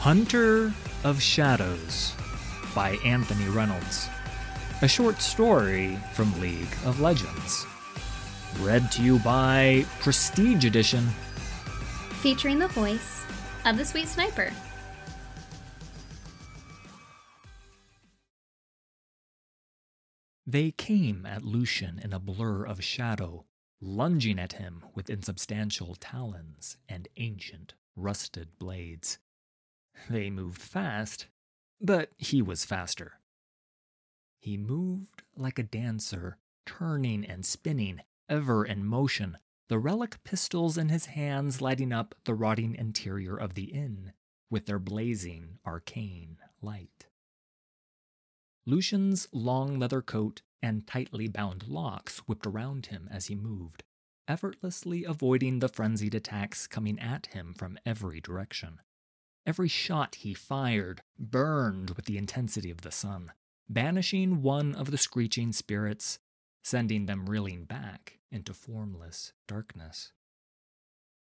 Hunter of Shadows by Anthony Reynolds. A short story from League of Legends. Read to you by Prestige Edition. Featuring the voice of the Sweet Sniper. They came at Lucian in a blur of shadow, lunging at him with insubstantial talons and ancient, rusted blades. They moved fast, but he was faster. He moved like a dancer, turning and spinning, ever in motion, the relic pistols in his hands lighting up the rotting interior of the inn with their blazing arcane light. Lucian's long leather coat and tightly bound locks whipped around him as he moved, effortlessly avoiding the frenzied attacks coming at him from every direction. Every shot he fired burned with the intensity of the sun, banishing one of the screeching spirits, sending them reeling back into formless darkness.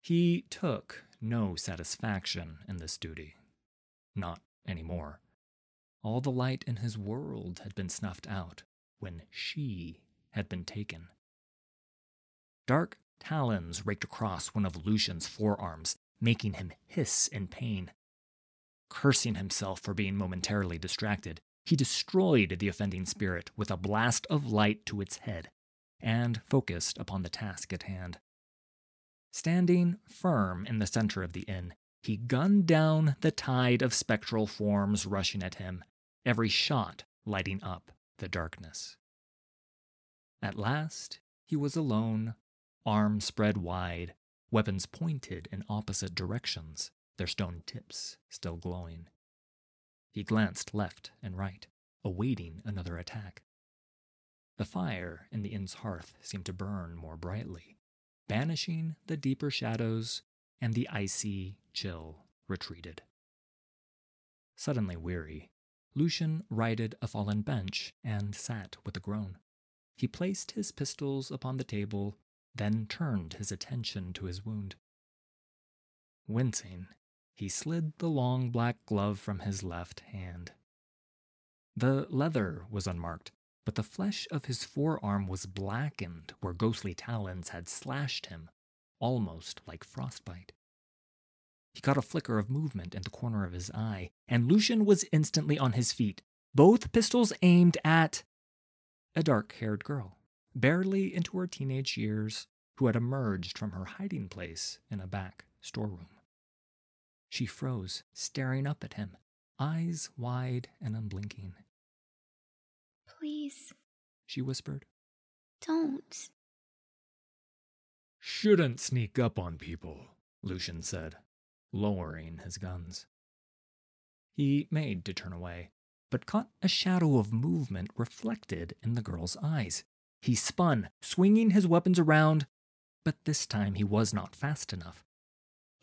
He took no satisfaction in this duty. Not any more. All the light in his world had been snuffed out when she had been taken. Dark talons raked across one of Lucian's forearms, making him hiss in pain. Cursing himself for being momentarily distracted, he destroyed the offending spirit with a blast of light to its head and focused upon the task at hand. Standing firm in the center of the inn, he gunned down the tide of spectral forms rushing at him, every shot lighting up the darkness. At last, he was alone, arms spread wide, weapons pointed in opposite directions, their stone tips still glowing. He glanced left and right, awaiting another attack. The fire in the inn's hearth seemed to burn more brightly, banishing the deeper shadows, and the icy chill retreated. Suddenly weary, Lucian righted a fallen bench and sat with a groan. He placed his pistols upon the table, then turned his attention to his wound. Wincing, he slid the long black glove from his left hand. The leather was unmarked, but the flesh of his forearm was blackened where ghostly talons had slashed him, almost like frostbite. He caught a flicker of movement in the corner of his eye, and Lucian was instantly on his feet, both pistols aimed at a dark haired girl, barely into her teenage years, who had emerged from her hiding place in a back storeroom. She froze, staring up at him, eyes wide and unblinking. Please, she whispered. Don't. Shouldn't sneak up on people, Lucian said, lowering his guns. He made to turn away, but caught a shadow of movement reflected in the girl's eyes. He spun, swinging his weapons around, but this time he was not fast enough.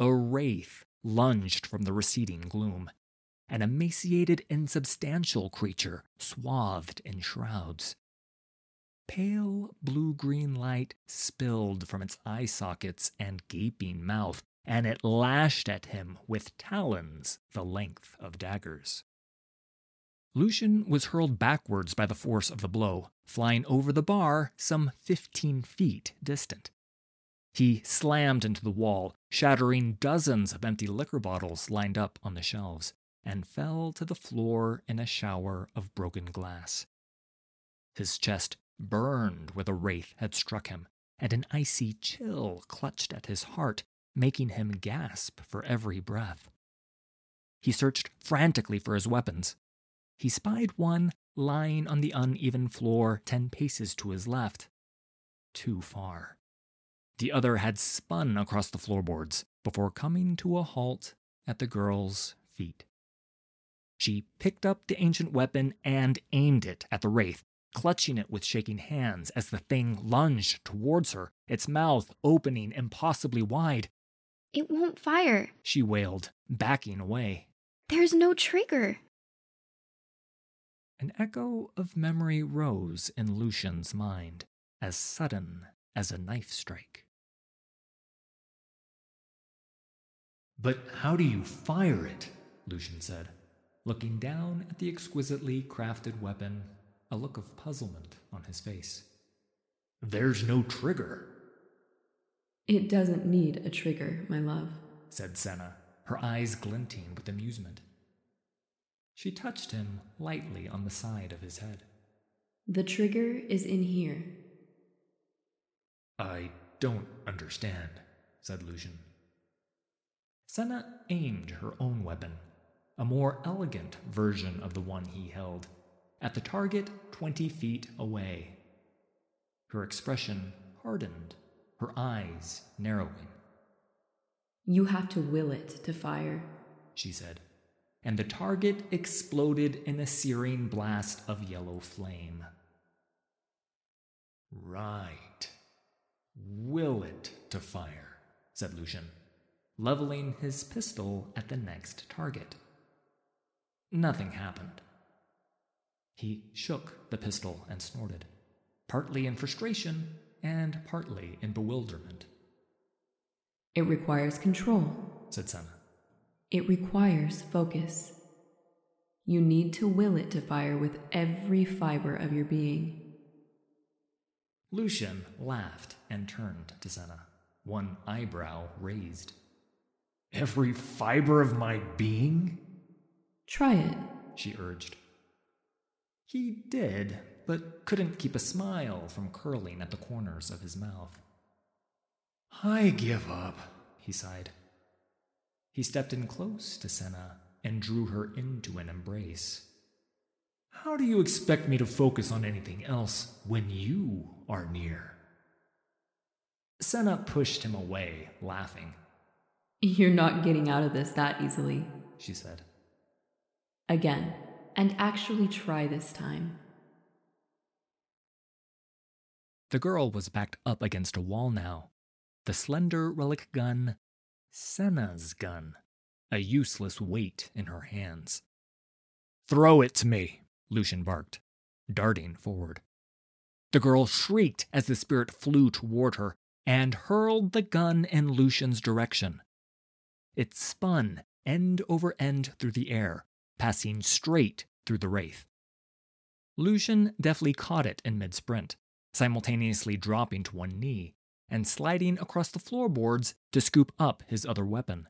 A wraith lunged from the receding gloom, an emaciated, insubstantial creature swathed in shrouds. Pale blue green light spilled from its eye sockets and gaping mouth, and it lashed at him with talons the length of daggers. Lucian was hurled backwards by the force of the blow, flying over the bar some fifteen feet distant. He slammed into the wall, shattering dozens of empty liquor bottles lined up on the shelves, and fell to the floor in a shower of broken glass. His chest burned where the wraith had struck him, and an icy chill clutched at his heart, making him gasp for every breath. He searched frantically for his weapons. He spied one lying on the uneven floor ten paces to his left. Too far. The other had spun across the floorboards before coming to a halt at the girl's feet. She picked up the ancient weapon and aimed it at the wraith, clutching it with shaking hands as the thing lunged towards her, its mouth opening impossibly wide. It won't fire, she wailed, backing away. There's no trigger. An echo of memory rose in Lucian's mind, as sudden as a knife strike. But how do you fire it? Lucian said, looking down at the exquisitely crafted weapon, a look of puzzlement on his face. There's no trigger. It doesn't need a trigger, my love, said Senna, her eyes glinting with amusement. She touched him lightly on the side of his head. The trigger is in here. I don't understand, said Lucian. Senna aimed her own weapon, a more elegant version of the one he held, at the target twenty feet away. Her expression hardened, her eyes narrowing. You have to will it to fire, she said, and the target exploded in a searing blast of yellow flame. Right. Will it to fire, said Lucian, leveling his pistol at the next target. Nothing happened. He shook the pistol and snorted, partly in frustration and partly in bewilderment. It requires control, said Senna. It requires focus. You need to will it to fire with every fiber of your being. Lucian laughed and turned to Senna, one eyebrow raised. Every fiber of my being? Try it, she urged. He did, but couldn't keep a smile from curling at the corners of his mouth. I give up, he sighed. He stepped in close to Senna and drew her into an embrace. How do you expect me to focus on anything else when you are near? Senna pushed him away, laughing. You're not getting out of this that easily, she said. Again, and actually try this time. The girl was backed up against a wall now, the slender relic gun, Senna's gun, a useless weight in her hands. Throw it to me, Lucian barked, darting forward. The girl shrieked as the spirit flew toward her and hurled the gun in Lucian's direction. It spun end over end through the air, passing straight through the wraith. Lucian deftly caught it in mid sprint, simultaneously dropping to one knee and sliding across the floorboards to scoop up his other weapon.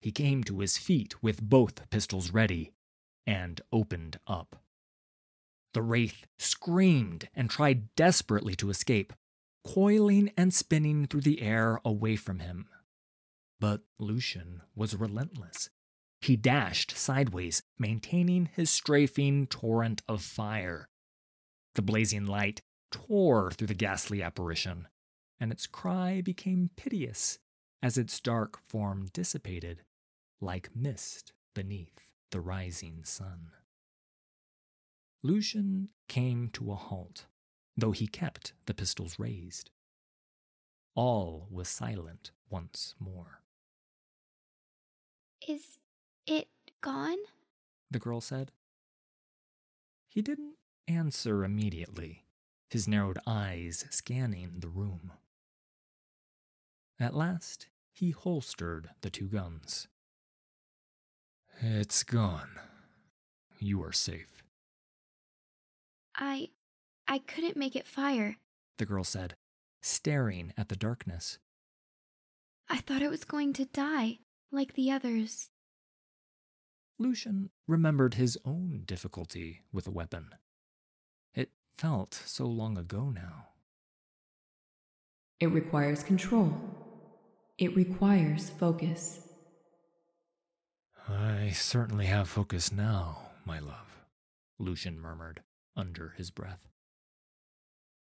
He came to his feet with both pistols ready and opened up. The wraith screamed and tried desperately to escape, coiling and spinning through the air away from him. But Lucian was relentless. He dashed sideways, maintaining his strafing torrent of fire. The blazing light tore through the ghastly apparition, and its cry became piteous as its dark form dissipated like mist beneath the rising sun. Lucian came to a halt, though he kept the pistols raised. All was silent once more. Is it gone? The girl said. He didn't answer immediately, his narrowed eyes scanning the room. At last, he holstered the two guns it's gone. You are safe. I. I couldn't make it fire, the girl said, staring at the darkness. I thought it was going to die, like the others. Lucian remembered his own difficulty with a weapon. It felt so long ago now. It requires control. It requires focus. I certainly have focus now, my love, Lucian murmured under his breath.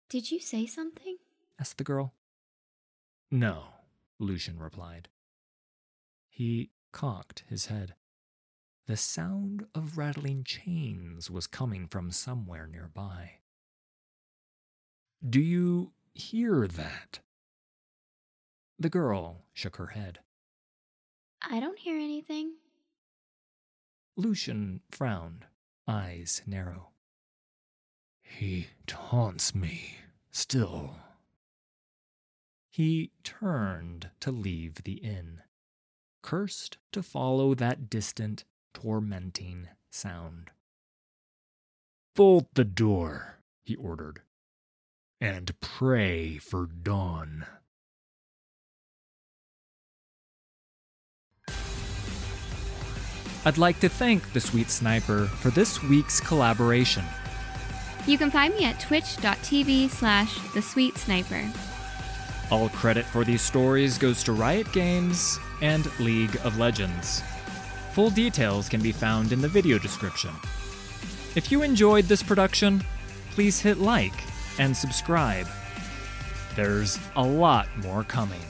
Did you say something? asked the girl. No, Lucian replied. He cocked his head. The sound of rattling chains was coming from somewhere nearby. Do you hear that? The girl shook her head. I don't hear anything. Lucian frowned, eyes narrow. He taunts me, still. He turned to leave the inn. cursed to follow that distant, tormenting sound. Bolt the door, he ordered, and pray for dawn. I'd like to thank the Sweet Sniper for this week's collaboration. You can find me at twitch.tv slash the sweet sniper. All credit for these stories goes to Riot Games and League of Legends. Full details can be found in the video description. If you enjoyed this production, please hit like and subscribe. There's a lot more coming.